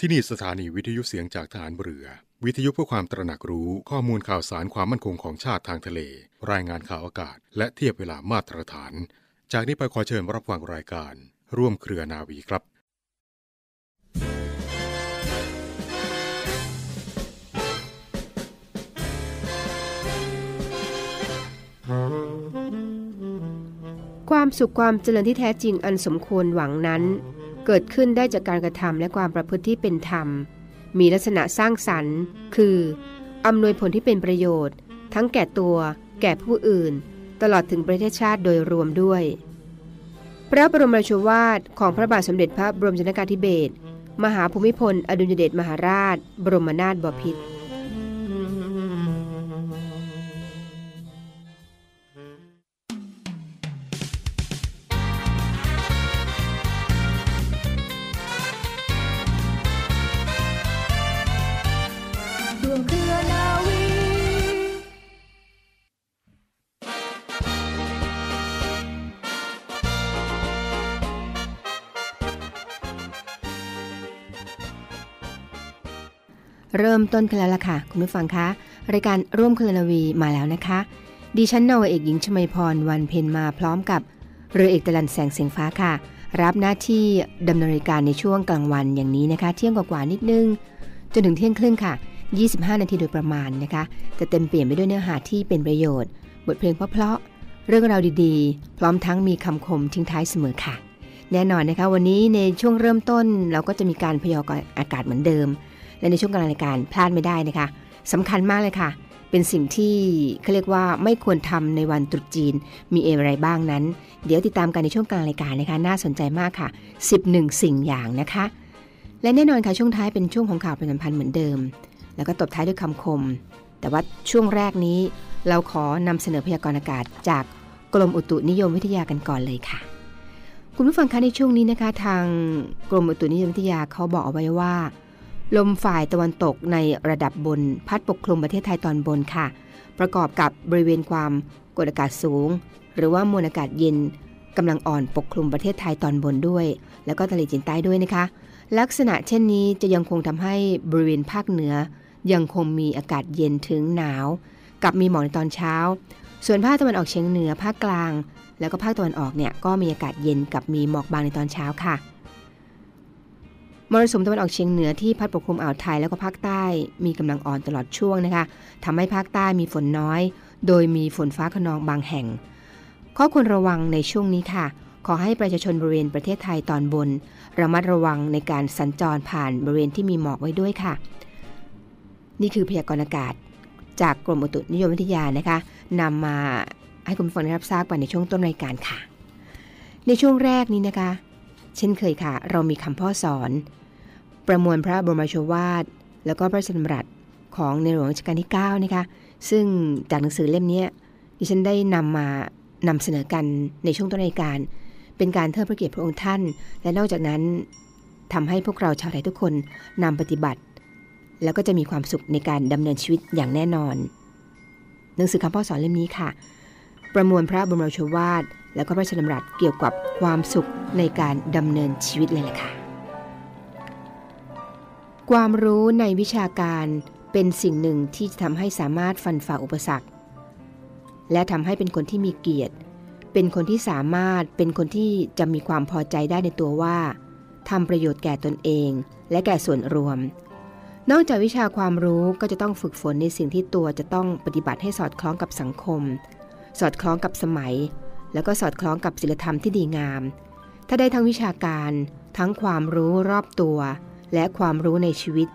ที่นี่สถานีวิทยุเสียงจากฐานเรือ วิทยุเพื่อความตระหนักรู้ข้อมูลข่าวสารความมั่นคงของชาติทางทะเล รายงานข่าวอากาศ และเทียบเวลามาตรฐาน จากนี้ไปขอเชิญรับฟังรายการ ร่วมเครือนาวีครับความสุขความเจริญที่แท้จริงอันสมควรหวังนั้น เกิดขึ้นได้จากการกระทำและความประพฤติที่เป็นธรรม มีลักษณะสร้างสรรค์ คืออำนวยผลที่เป็นประโยชน์ ทั้งแก่ตัว แก่ผู้อื่น ตลอดถึงประเทศชาติโดยรวมด้วย พระบรมราชวาทของพระบาทสมเด็จพระบรมชนกาธิเบศรมหาภูมิพล อดุลยเดชมหาราช บรมนาถบพิตร เริ่มต้นกันแล้วล่ะค่ะ คุณผู้ฟังคะ รายการร่วมเคลนาวีมาแล้วนะคะ ดิฉันนาวเอกหญิงชมาพรวันเพ็ญมาพร้อมกับเรือเอกตะลันแสงเสียงฟ้าค่ะ รับหน้าที่ดำเนินรายการในช่วงกลางวันอย่างนี้นะคะ เที่ยงกว่าๆนิดนึง จนถึงเที่ยงครึ่งค่ะ 25 นาทีโดยประมาณนะคะ จะเต็มเปลี่ยนไปด้วยเนื้อหาที่เป็นประโยชน์ บทเพลงเพราะๆเรื่องราวดีๆ พร้อมทั้งมีคำคมทิ้งท้ายเสมอค่ะ แน่นอนนะคะ วันนี้ในช่วงเริ่มต้นเราก็จะมีการพยากรณ์อากาศเหมือนเดิม และในช่วงกลางรายการพลาดไม่ได้นะคะสำคัญมากเลยค่ะ เป็นสิ่งที่เขาเรียกว่าไม่ควรทำในวันตรุษจีน มีอะไรบ้างนั้น เดี๋ยวติดตามกันในช่วงกลางรายการนะคะ น่าสนใจมากค่ะ 11 สิ่งอย่างนะคะ และแน่นอนค่ะช่วงท้ายเป็นช่วงของข่าวประจำพันธ์เหมือนเดิม แล้วก็ตบท้ายด้วยคำคม แต่ว่าช่วงแรกนี้ เราขอนำเสนอพยากรณ์อากาศ จากกรมอุตุนิยมวิทยากันก่อนเลยค่ะคุณผู้ฟังคะในช่วงนี้นะคะ ทางกรมอุตุนิยมวิทยาเขาบอกเอาไว้ว่า ลมฝ่ายตะวันตกในระดับบนพัดปกคลุมประเทศไทยตอนบนค่ะ ประกอบกับบริเวณความกดอากาศสูง หรือว่ามวลอากาศเย็นกำลังอ่อนปกคลุมประเทศไทยตอนบนด้วย แล้วก็ทะเลจีนใต้ด้วยนะคะ ลักษณะเช่นนี้จะยังคงทำให้บริเวณภาคเหนือ ยังคงมีอากาศเย็นถึงหนาว กับมีหมอกในตอนเช้า ส่วนภาคตะวันออกเฉียงเหนือภาคกลาง แล้วก็ภาคตะวันออกเนี่ยก็มีอากาศเย็นกับมีหมอกบางในตอนเช้าค่ะ มรสุมตะวันออกเฉียงเหนือที่พัดปกคลุมอ่าวไทยแล้วก็ภาคใต้มีกำลังอ่อนตลอดช่วงนะคะทำให้ภาคใต้มีฝนน้อย โดยมีฝนฟ้าขนองบางแห่ง ข้อควรระวังในช่วงนี้ค่ะ ขอให้ประชาชนบริเวณประเทศไทยตอนบน ระมัดระวังในการสัญจรผ่านบริเวณที่มีหมอกไว้ด้วยค่ะ นี่คือพยากรณ์อากาศ จากกรมอุตุนิยมวิทยานะคะนำมาให้คุณผู้ฟังได้รับทราบกันในช่วงต้นรายการค่ะ ในช่วงแรกนี้นะคะ เช่นเคยค่ะ เรามีคำพ่อสอน ประมวลพระบรมโชวาท แล้วก็พระราชดำรัสของในหลวงรัชกาลที่ 9 นะคะ ซึ่งจากหนังสือเล่มนี้ดิฉันได้นำมานำเสนอกันในช่วงต้นรายการ เป็นการเทิดพระเกียรติพระองค์ท่าน และนอกจากนั้นทำให้พวกเราชาวไทยทุกคนนำปฏิบัติ แล้วก็จะมีความสุขในการดำเนินชีวิตอย่างแน่นอน หนังสือคำพ่อสอนเล่มนี้ค่ะ ประมวลพระบรมโชวาท แล้วก็พระราชดำรัสเกี่ยวกับความสุขในการดำเนินชีวิตเลยแหละค่ะ ความรู้ในวิชาการเป็นสิ่งหนึ่งที่จะทำให้สามารถฟันฝ่าอุปสรรค และทำให้เป็นคนที่มีเกียรติ เป็นคนที่สามารถเป็นคนที่จะมีความพอใจได้ในตัวว่าทำประโยชน์แก่ตนเอง และแก่ส่วนรวม นอกจากวิชาความรู้ก็จะต้องฝึกฝนในสิ่งที่ตัวจะต้องปฏิบัติให้สอดคล้องกับสังคม สอดคล้องกับสมัย แล้วก็สอดคล้องกับศีลธรรมที่ดีงาม ถ้าได้ทั้งวิชาการ ทั้งความรู้รอบตัว และความรู้ในชีวิต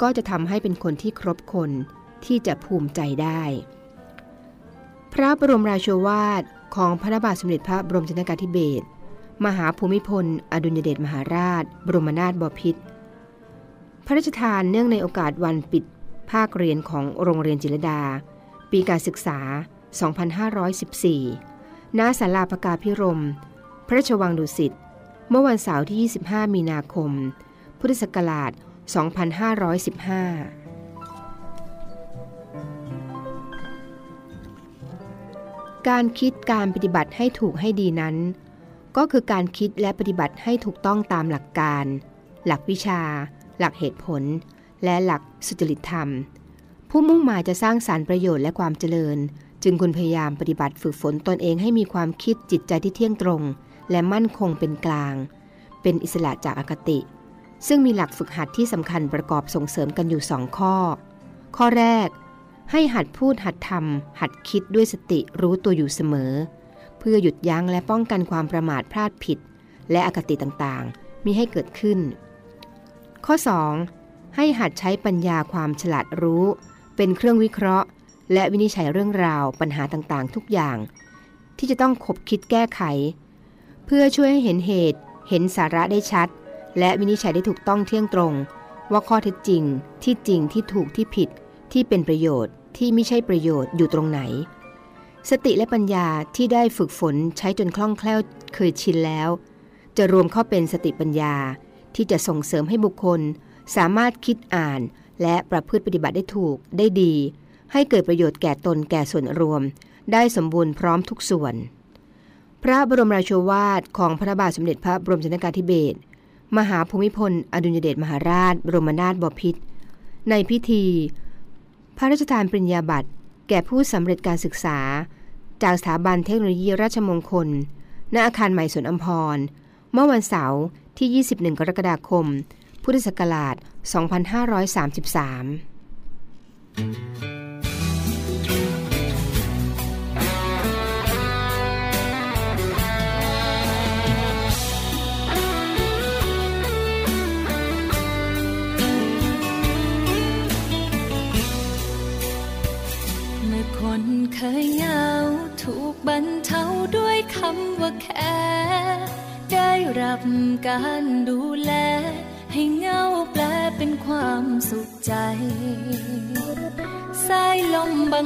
ก็จะทำให้เป็นคนที่ครบคนที่จะภูมิใจได้ พระบรมราโชวาทของพระบาทสมเด็จพระบรมชนกาธิเบศรมหาภูมิพล อดุลยเดชมหาราช บรมนาถบพิตรพระราชทานเนื่องในโอกาสวันปิดภาคเรียนของโรงเรียนจิรดา ปีการศึกษา 2514 ณศาลาพกาพิรม พระราชวังดุสิต เมื่อวันเสาร์ที่ 25 มีนาคม พุทธศักราช 2515การคิดการปฏิบัติให้ถูกให้ดีนั้น ก็คือการคิดและปฏิบัติให้ถูกต้องตามหลักการ หลักวิชา หลักเหตุผล และหลักสุจริตธรรม ผู้มุ่งหมายจะสร้างสารรค์ประโยชน์และความเจริญ จึงควรพยายามปฏิบัติฝึกฝนตนเองให้มีความคิดจิตใจที่เที่ยงตรง และมั่นคงเป็นกลาง เป็นอิสระจากอคติ ซึ่งมีหลักฝึกหัดที่สำคัญประกอบส่งเสริมกันอยู่สองข้อ ข้อแรก ให้หัดพูดหัดทำหัดคิดด้วยสติรู้ตัวอยู่เสมอ เพื่อหยุดยั้งและป้องกันความประมาทพลาดผิด และอคติต่างๆมิให้เกิดขึ้น ข้อ 2. ให้หัดใช้ปัญญาความฉลาดรู้ เป็นเครื่องวิเคราะห์ และวินิจฉัยเรื่องราวปัญหาต่างๆ ทุกอย่าง ที่จะต้องคบคิดแก้ไข เพื่อช่วยให้เห็นเหตุเห็นสาระได้ชัด และวินิจฉัยได้ถูกต้องเที่ยงตรง ว่าข้อเท็จจริง ที่จริงที่ถูกที่ผิด ที่เป็นประโยชน์ที่ไม่ใช่ประโยชน์อยู่ตรงไหน สติและปัญญาที่ได้ฝึกฝนใช้จนคล่องแคล่วเคยชินแล้ว จะรวมเข้าเป็นสติปัญญาที่จะส่งเสริมให้บุคคล สามารถคิดอ่าน และประพฤติปฏิบัติได้ถูกได้ดี ให้เกิดประโยชน์แก่ตนแก่ส่วนรวม ได้สมบูรณ์พร้อมทุกส่วน พระบรมราโชวาทของพระบาทสมเด็จพระบรมชนกาธิเบศรมหาภูมิพล อดุลยเดชมหาราช บรมนาถบพิตรในพิธี พระราชทานปริญญาบัตร แก่ผู้สำเร็จการศึกษา จากสถาบันเทคโนโลยีราชมงคล ณอาคารใหม่สวนอัมพร เมื่อวันเสาร์ที่ 21 กรกฎาคม พุทธศักราช 2533 อนเคยเหงา ถูกบรรเทาด้วยคำว่าแค่ได้รับการดูแล ให้เหงาแปลเป็นความสุขใจ สายลมบา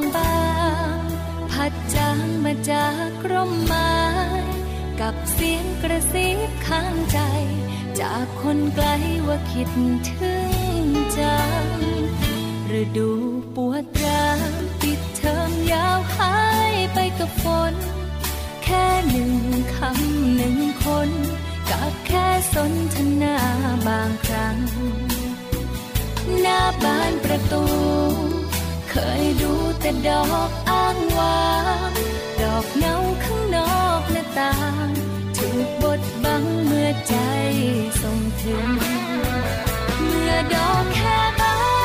งๆ พัดจางมาจากร่มไม้ กับเสียงกระซิบข้างใจ จากคนไกลว่าคิดถึงจังฤดูปวดร้าวดเทอม ยาวหายไปกับฝน แค่หนึ่งคำหนึ่งคน กับแค่สนทนาบางครั้ง หน้าบ้านประตู เคยดูแต่ดอกอ้างวางดอกเงาข้างนอกหน้าต่างถูกบดบังเมื่อใจส่งถึง เมื่อดอกแค่บานบาน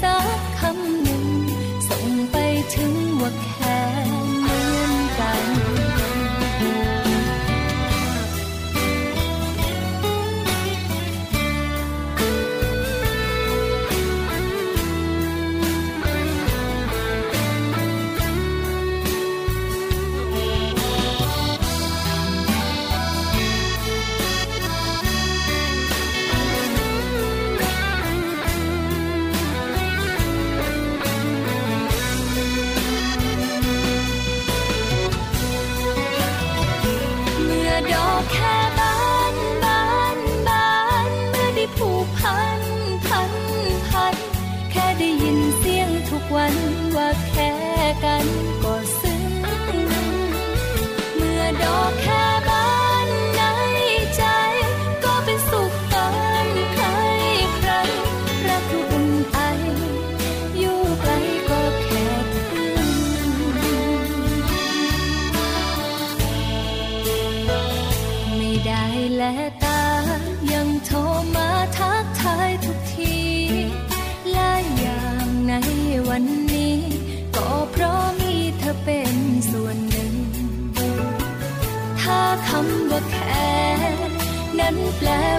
สักคำหนึ่ง ส่งไปถึงว่าแค่ กัน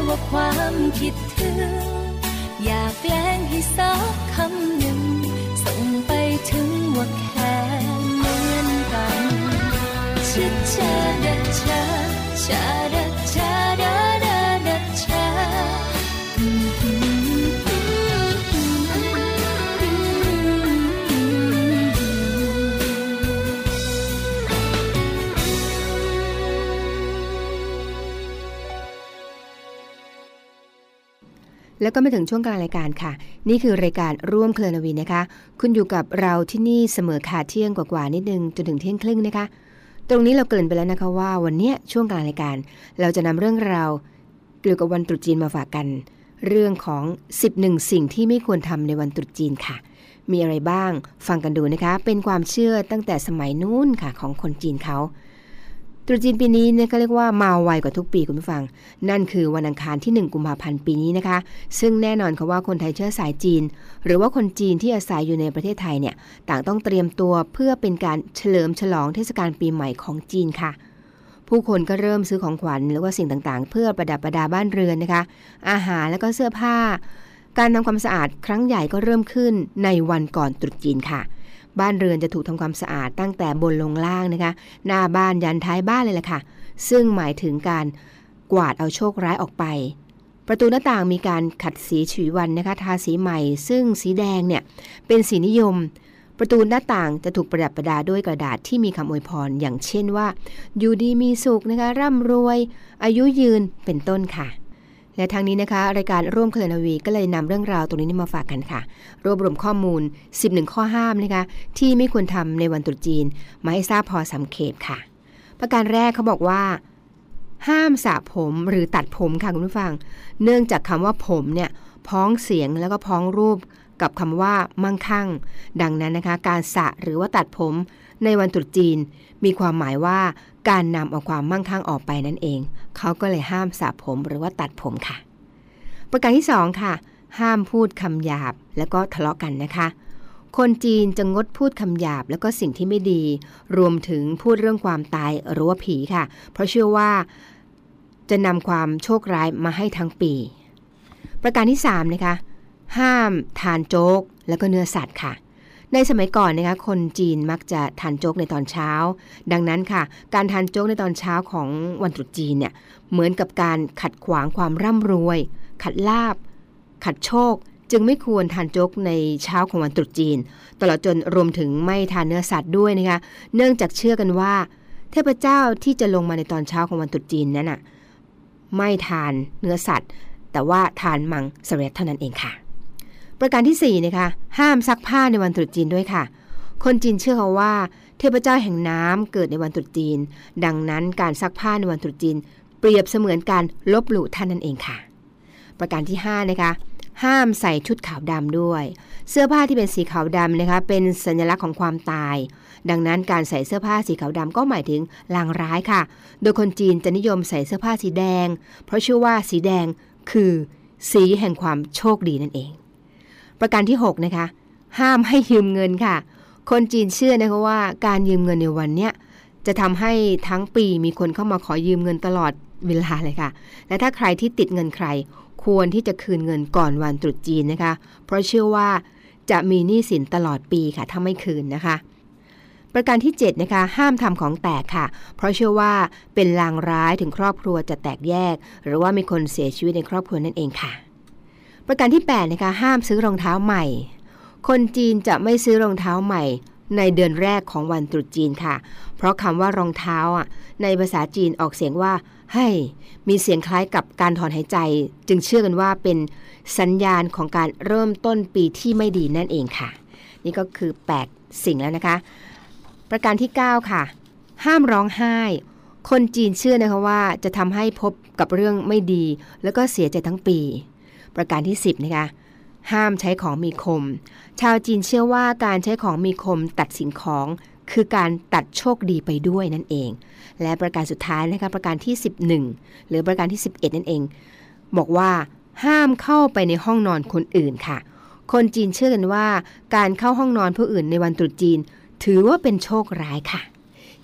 ว่าความคิดถึง อยากแกล้งให้สักคำหนึ่ง ส่งไปถึงว่าแค่เหมือนกันชิดชาดัชาชาดัชา แล้วก็มาถึงช่วงกลางรายการค่ะ นี่คือรายการร่วมเคลนวีนะคะ คุณอยู่กับเราที่นี่เสมอค่ะเที่ยงกว่าๆนิดนึงจนถึงเที่ยงครึ่งนะคะ ตรงนี้เราเกรินไปแล้วนะคะว่าวันนี้ช่วงกลางรายการ เราจะนำเรื่องราวเกี่ยวกับวันตรุษจีนมาฝากกัน เรื่องของ 11 สิ่งที่ไม่ควรทำในวันตรุษจีนค่ะ มีอะไรบ้าง ฟังกันดูนะคะ เป็นความเชื่อตั้งแต่สมัยนู้นค่ะของคนจีนเขา ตรุษจีนปีนี้เนี่ยก็เรียกว่ามาไวกว่าทุกปีคุณผู้ฟัง นั่นคือวันอังคารที่ 1 กุมภาพันธ์ปีนี้นะคะ ซึ่งแน่นอนค่ะว่าคนไทยเชื้อสายจีน หรือว่าคนจีนที่อาศัยอยู่ในประเทศไทยเนี่ยต่างต้องเตรียมตัวเพื่อเป็นการเฉลิมฉลองเทศกาลปีใหม่ของจีนค่ะผู้คนก็เริ่มซื้อของขวัญหรือว่าสิ่งต่างๆ เพื่อประดับประดาบ้านเรือนนะคะ อาหารแล้วก็เสื้อผ้า การทำความสะอาดครั้งใหญ่ก็เริ่มขึ้นในวันก่อนตรุษจีนค่ะ บ้านเรือนจะถูกทำความสะอาดตั้งแต่บนลงล่างนะคะ หน้าบ้านยันท้ายบ้านเลยแหละค่ะ ซึ่งหมายถึงการกวาดเอาโชคร้ายออกไป ประตูหน้าต่างมีการขัดสีฉวีวันนะคะ ทาสีใหม่ ซึ่งสีแดงเนี่ยเป็นสีนิยม ประตูหน้าต่างจะถูกประดับประดาด้วยกระดาษที่มีคำอวยพร อย่างเช่นว่า อยู่ดีมีสุขนะคะร่ำรวย อายุยืนเป็นต้นค่ะ และทางนี้นะคะ รายการร่วมเคลนาวีก็เลยนำเรื่องราวตรงนี้มาฝากกันค่ะ รวบรวมข้อมูล 11 ข้อห้ามนะคะที่ไม่ควรทำในวันตรุษจีน มาให้ทราบพอสำเขปค่ะ ประการแรกเขาบอกว่า ห้ามสระผมหรือตัดผมค่ะคุณผู้ฟัง เนื่องจากคำว่าผมเนี่ยพ้องเสียงแล้วก็พ้องรูปกับคำว่ามั่งคั่ง ดังนั้นนะคะ การสระหรือว่าตัดผมในวันตรุษจีน มีความหมายว่า การนำเอาความมั่งคั่งออกไปนั่นเอง เขาก็เลยห้ามสระผมหรือว่าตัดผมค่ะ ประการที่สองค่ะ ห้ามพูดคำหยาบแล้วก็ทะเลาะกันนะคะ คนจีนจะงดพูดคำหยาบแล้วก็สิ่งที่ไม่ดี รวมถึงพูดเรื่องความตายหรือว่าผีค่ะ เพราะเชื่อว่าจะนำความโชคร้ายมาให้ทั้งปี ประการที่3นะคะ ห้ามทานโจ๊กแล้วก็เนื้อสัตว์ค่ะ ในสมัยก่อนนะคะคนจีนมักจะทานโจ๊กในตอนเช้า ดังนั้นค่ะ การทานโจ๊กในตอนเช้าของวันตรุษจีนเนี่ยเหมือนกับการขัดขวางความร่ำรวย ขัดลาบ ขัดโชค จึงไม่ควรทานโจ๊กในเช้าของวันตรุษจีน ตลอดจนรวมถึงไม่ทานเนื้อสัตว์ด้วยนะคะเนื่องจากเชื่อกันว่า เทพเจ้าที่จะลงมาในตอนเช้าของวันตรุษจีนนั้นน่ะไม่ทานเนื้อสัตว์ แต่ว่าทานมังสวิรัตเท่านั้นเองค่ะ ประการที่4นะคะห้ามซักผ้าในวันตรุษจีนด้วยค่ะ คนจีนเชื่อเขาว่า เทพเจ้าแห่งน้ำเกิดในวันตรุษจีน ดังนั้นการซักผ้าในวันตรุษจีน เปรียบเสมือนการลบหลู่ท่านนั่นเองค่ะ ประการที่5นะคะห้ามใส่ชุดขาวดำด้วย เสื้อผ้าที่เป็นสีขาวดำนะคะเป็นสัญลักษณ์ของความตาย ดังนั้นการใส่เสื้อผ้าสีขาวดำก็หมายถึงลางร้ายค่ะ โดยคนจีนจะนิยมใส่เสื้อผ้าสีแดง เพราะเชื่อว่าสีแดงคือสีแห่งความโชคดีนั่นเอง ประการที่ 6 นะคะ ห้ามให้ยืมเงินค่ะ คนจีนเชื่อนะคะว่าการยืมเงินในวันเนี้ยจะทำให้ทั้งปีมีคนเข้ามาขอยืมเงินตลอดเวลาเลยค่ะ และถ้าใครที่ติดเงินใคร ควรที่จะคืนเงินก่อนวันตรุษจีนนะคะ เพราะเชื่อว่าจะมีหนี้สินตลอดปีค่ะ ถ้าไม่คืนนะคะ ประการที่ 7 นะคะ ห้ามทำของแตกค่ะ เพราะเชื่อว่าเป็นลางร้ายถึงครอบครัวจะแตกแยก หรือว่ามีคนเสียชีวิตในครอบครัวนั่นเองค่ะ ประการที่8นะคะห้ามซื้อรองเท้าใหม่ คนจีนจะไม่ซื้อรองเท้าใหม่ในเดือนแรกของวันตรุษจีนค่ะ เพราะคำว่ารองเท้าอะในภาษาจีนออกเสียงว่าให้มีเสียงคล้ายกับการถอนหายใจ จึงเชื่อกันว่าเป็นสัญญาณของการเริ่มต้นปีที่ไม่ดีนั่นเองค่ะ นี่ก็คือ 8 สิ่งแล้วนะคะ ประการที่ 9 ค่ะ ห้ามร้องไห้ คนจีนเชื่อนะคะว่าจะทำให้พบกับเรื่องไม่ดี แล้วก็เสียใจทั้งปี ประการที่ 10 นะคะ ห้ามใช้ของมีคม ชาวจีนเชื่อว่าการใช้ของมีคมตัดสิ่งของคือการตัดโชคดีไปด้วยนั่นเอง และประการสุดท้ายนะคะประการที่ 11 หรือประการที่ 11 นั่นเอง บอกว่าห้ามเข้าไปในห้องนอนคนอื่นค่ะ คนจีนเชื่อกันว่า การเข้าห้องนอนผู้อื่นในวันตรุษจีน ถือว่าเป็นโชคร้ายค่ะ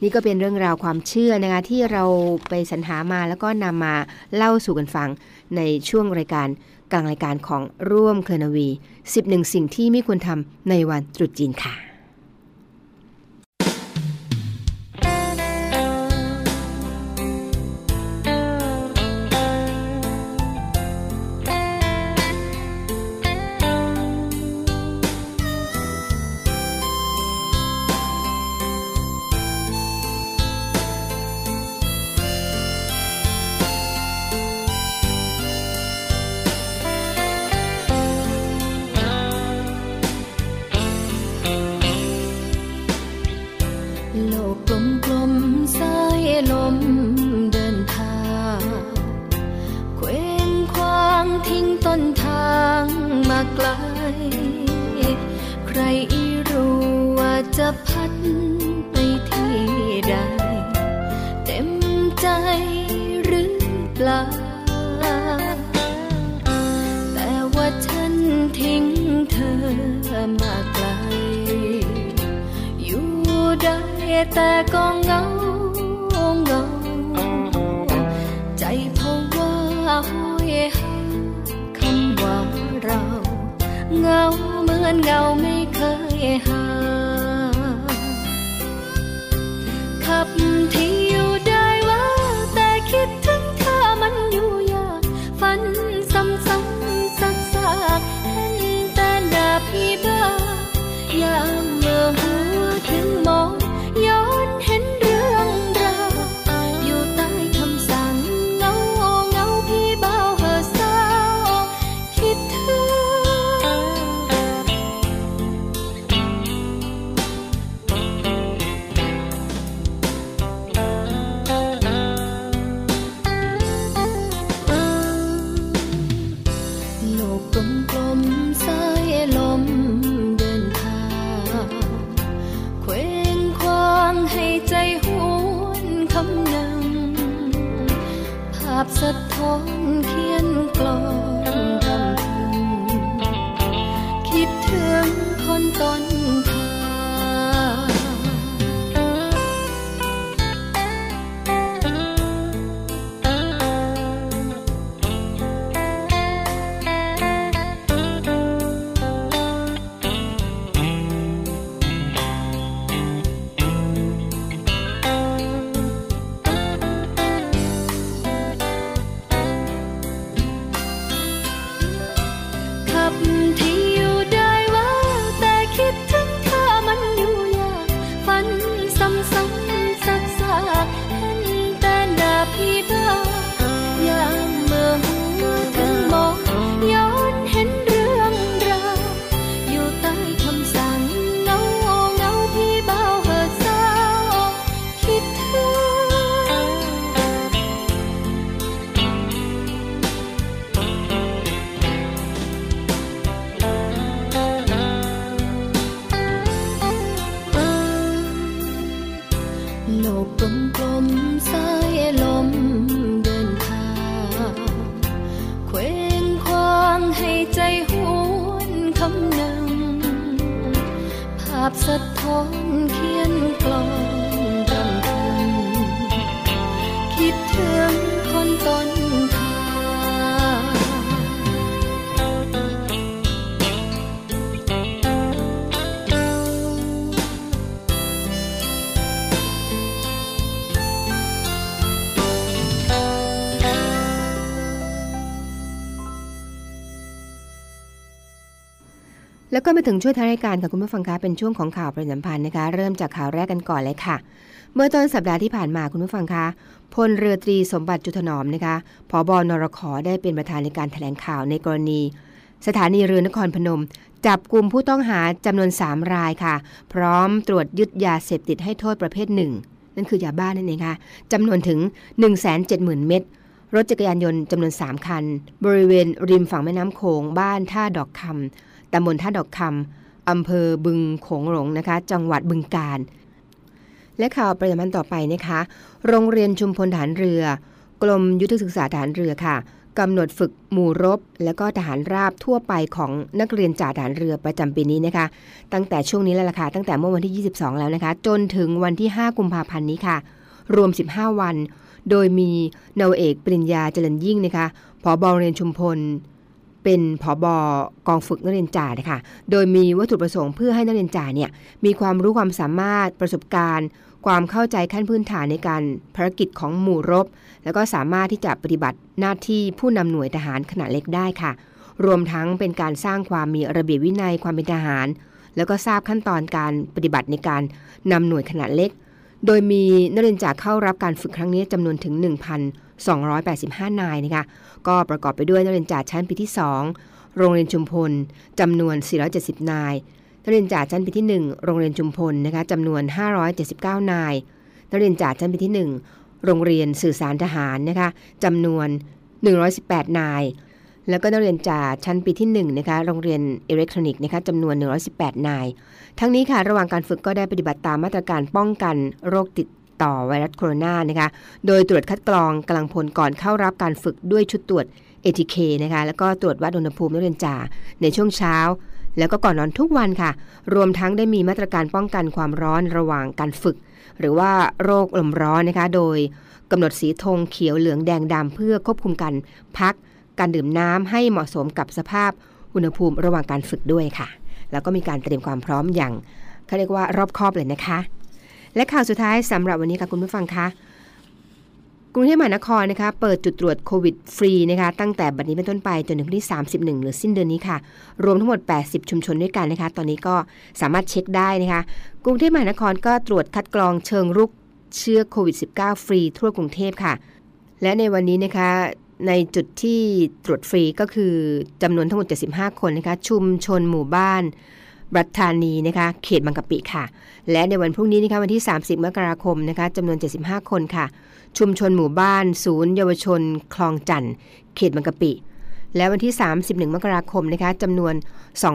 นี่ก็เป็นเรื่องราวความเชื่อนะคะที่เราไปสรรหามาแล้วก็นำมาเล่าสู่กันฟังในช่วงรายการ กลางรายการของร่วมเคลนวี 11 สิ่งที่ไม่ควรทำในวันตรุษจีนค่ะ นทางมาไกล ใครรู้ว่าจะพัดไปที่ใด เต็มใจหรือเปล่า แต่ว่าฉันทิ้งเธอมาไกล อยู่ได้แต่ก็เงา 烦恼每刻好。ำนำภาพสะท้อนเขียนกลอนทำพึงคิดถึงคนตอน แล้วก็มาถึงช่วงท้ายรายการค่ะคุณผู้ฟังคะเป็นช่วงของข่าวประชาสัมพันธ์นะคะ เริ่มจากข่าวแรกกันก่อนเลยค่ะ เมื่อต้นสัปดาห์ที่ผ่านมาคุณผู้ฟังคะพลเรือตรีสมบัติจุถนอมนะคะผอบอนรขอได้เป็นประธานในการถแถลงข่าวในกรณี สถานีเรือนครพนม จับกลุ่มผู้ต้องหาจำนวน 3 รายค่ะ พร้อมตรวจยึดยาเสพติดให้โทษประเภทหนึ่งนั่นคือยาบ้านั่นเองค่ะจำนวนถึง 170,000 เม็ดรถจักรยานยนต์จำนวน 3 คัน บริเวณริมฝั่งแม่น้ำโขงบ้านท่าดอกคำ ตำบลท่าดอกคำอำเภอบึงโขงหลงนะคะ จังหวัดบึงกาฬและข่าวประจำวันต่อไปนะคะ โรงเรียนชุมพลฐานเรือ กรมยุทธศึกษาฐานเรือค่ะกำหนดฝึกหมู่รบ และก็ทหารราบทั่วไปของนักเรียนจ่าทหารเรือประจำปีนี้นะคะ ตั้งแต่ช่วงนี้แล้วล่ะค่ะตั้งแต่เมื่อวันที่ 22 แล้วนะคะ จนถึงวันที่ 5 กุมภาพันธ์นี้ค่ะ รวม 15 วัน โดยมีนาวเอกปริญญาเจริญยิ่งนะคะผอบโรงเรียนชุมพล เป็นผอบอกองฝึกนักเรียนจ่านะคะโดยมีวัตถุประสงค์เพื่อให้นักเรียนจ่าเนี่ยมีความรู้ความสามารถประสบการณ์ ความเข้าใจขั้นพื้นฐานในการภารกิจของหมู่รบ แล้วก็สามารถที่จะปฏิบัติหน้าที่ผู้นำหน่วยทหารขนาดเล็กได้ค่ะ รวมทั้งเป็นการสร้างความมีระเบียบวินัยความเป็นทหาร แล้วก็ทราบขั้นตอนการปฏิบัติในการนำหน่วยขนาดเล็ก โดยมีนักเรียนจ่าเข้ารับการฝึกครั้งนี้จำนวนถึง285 นายนะคะก็ประกอบไปด้วยนักเรียนจากชั้นปีที่ 2 โรงเรียนชุมพลจำนวน 470 นายนักเรียนจากชั้นปีที่ 1 โรงเรียนชุมพลนะคะจำนวน 579 นายนักเรียนจากชั้นปีที่ 1 โรงเรียนสื่อสารทหารนะคะจำนวน 118 นาย แล้วก็นักเรียนจากชั้นปีที่1นะคะโรงเรียนอิเล็กทรอนิกส์นะคะจำนวน 118 นาย ทั้งนี้ค่ะระหว่างการฝึกก็ได้ปฏิบัติตามมาตรการป้องกันโรคติด ต่อไวรัสโคโรนานะคะ โดยตรวจคัดกรองกำลังพลก่อนเข้ารับการฝึกด้วยชุดตรวจ ATK นะคะ แล้วก็ตรวจวัดอุณหภูมินักเรียนจ่าในช่วงเช้า แล้วก็ก่อนนอนทุกวันค่ะ รวมทั้งได้มีมาตรการป้องกันความร้อนระหว่างการฝึก หรือว่าโรคลมร้อนนะคะ โดยกำหนดสีธงเขียวเหลืองแดงดำเพื่อควบคุมการพัก การดื่มน้ำให้เหมาะสมกับสภาพอุณหภูมิระหว่างการฝึกด้วยค่ะ แล้วก็มีการเตรียมความพร้อมอย่างเขาเรียกว่ารอบคอบเลยนะคะ และข่าวสุดท้ายสำหรับวันนี้ค่ะคุณผู้ฟังคะกรุงเทพมหานครนะคะเปิดจุดตรวจโควิดฟรีนะคะตั้งแต่บัดนี้เป็นต้นไปจนถึงวันที่ 31 หรือสิ้นเดือนนี้ค่ะ รวมทั้งหมด 80 ชุมชนด้วยกันนะคะ ตอนนี้ก็สามารถเช็คได้นะคะ กรุงเทพมหานครก็ตรวจคัดกรองเชิงรุกเชื้อโควิด -19 ฟรีทั่วกรุงเทพค่ะ และในวันนี้นะคะในจุดที่ตรวจฟรีก็คือจำนวนทั้งหมด 75 คนนะคะชุมชนหมู่บ้าน รัฐธานีนะคะเขตบางกะปิค่ะ และในวันพรุ่งนี้นะคะวันที่ 30 มกราคมนะคะจำนวน 75 คนค่ะ ชุมชนหมู่บ้าน ศูนย์เยาวชน คลองจันทร์เขตบางกะปิ และวันที่ 31 มกราคมนะคะจำนวน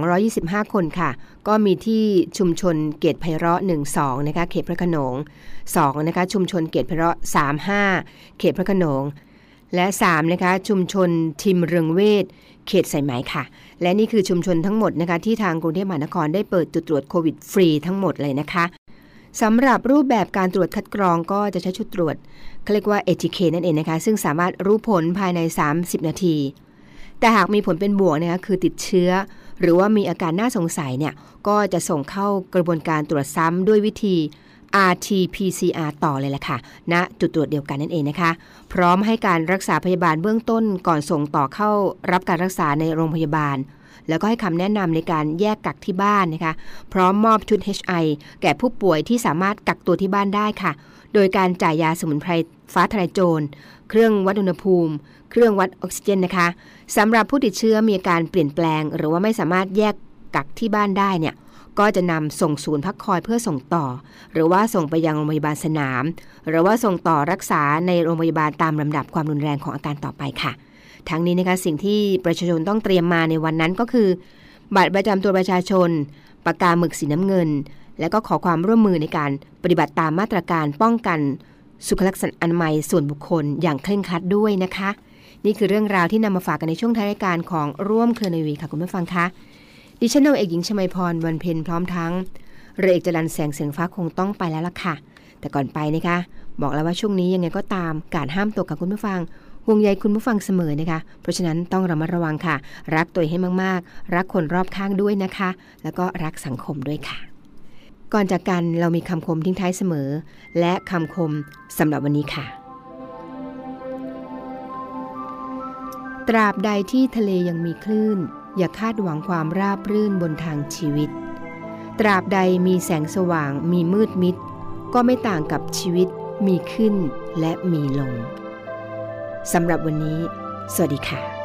225 คนค่ะ ก็มีที่ชุมชนเกตไพเราะ 12นะคะเขตพระขนง2นะคะชุมชนเกตไพเราะ 35 เขตพระขนงและ3นะคะชุมชนทิมเรืองเวท เขตสายไหมค่ะ และนี่คือชุมชนทั้งหมดนะคะที่ทางกรุงเทพมหานครได้เปิดจุดตรวจโควิดฟรีทั้งหมดเลยนะคะสำหรับรูปแบบการตรวจคัดกรองก็จะใช้ชุดตรวจเขาเรียกว่า ATK นั่นเองนะคะ ซึ่งสามารถรู้ผลภายใน 30 นาที แต่หากมีผลเป็นบวกนะคะคือติดเชื้อ หรือว่ามีอาการน่าสงสัยเนี่ยก็จะส่งเข้ากระบวนการตรวจซ้ำด้วยวิธี RT-PCR ต่อเลยแหละค่ะ ณ จุดตรวจเดียวกันนั่นเองนะคะ พร้อมให้การรักษาพยาบาลเบื้องต้นก่อนส่งต่อเข้ารับการรักษาในโรงพยาบาล แล้วก็ให้คำแนะนำในการแยกกักที่บ้านนะคะ พร้อมมอบชุด HI แก่ผู้ป่วยที่สามารถกักตัวที่บ้านได้ค่ะ โดยการจ่ายยาสมุนไพรฟ้าทลายโจร เครื่องวัดอุณหภูมิ เครื่องวัดออกซิเจนนะคะสำหรับผู้ติดเชื้อมีอาการเปลี่ยนแปลง หรือว่าไม่สามารถแยกกักที่บ้านได้เนี่ย ก็จะนำส่งศูนย์พักคอยเพื่อส่งต่อ หรือว่าส่งไปยังโรงพยาบาลสนาม หรือว่าส่งต่อรักษาในโรงพยาบาลตามลำดับความรุนแรงของอาการต่อไปค่ะ ทั้งนี้นะคะสิ่งที่ประชาชนต้องเตรียมมาในวันนั้นก็คือ บัตรประจำตัวประชาชนปากกาหมึกสีน้ำเงิน และก็ขอความร่วมมือในการปฏิบัติตามมาตรการป้องกันสุขลักษณะอนามัยส่วนบุคคลอย่างเคร่งครัดด้วยนะคะ นี่คือเรื่องราวที่นำมาฝากกันในช่วงท้ายรายการของร่วมเครือนาวีค่ะคุณผู้ฟังคะ ดิฉันนางเอกหญิงชมาพรวันเพ็ญพร้อมทั้งเรือเอกจรันแสงเสียงฟ้าคงต้องไปแล้วล่ะค่ะ แต่ก่อนไปนะคะ บอกแล้วว่าช่วงนี้ยังไงก็ตามการห้ามตกกับคุณผู้ฟังห่วงใยคุณผู้ฟังเสมอนะคะ เพราะฉะนั้นต้องระมัดระวังค่ะ รักตัวเองให้มากๆ รักคนรอบข้างด้วยนะคะ แล้วก็รักสังคมด้วยค่ะ ก่อนจากกันเรามีคำคมทิ้งท้ายเสมอ และคำคมสำหรับวันนี้ค่ะ ตราบใดที่ทะเลยังมีคลื่น อย่าคาดหวังความราบรื่นบนทางชีวิต ตราบใดมีแสงสว่างมีมืดมิด ก็ไม่ต่างกับชีวิตมีขึ้นและมีลงสำหรับวันนี้ สวัสดีค่ะ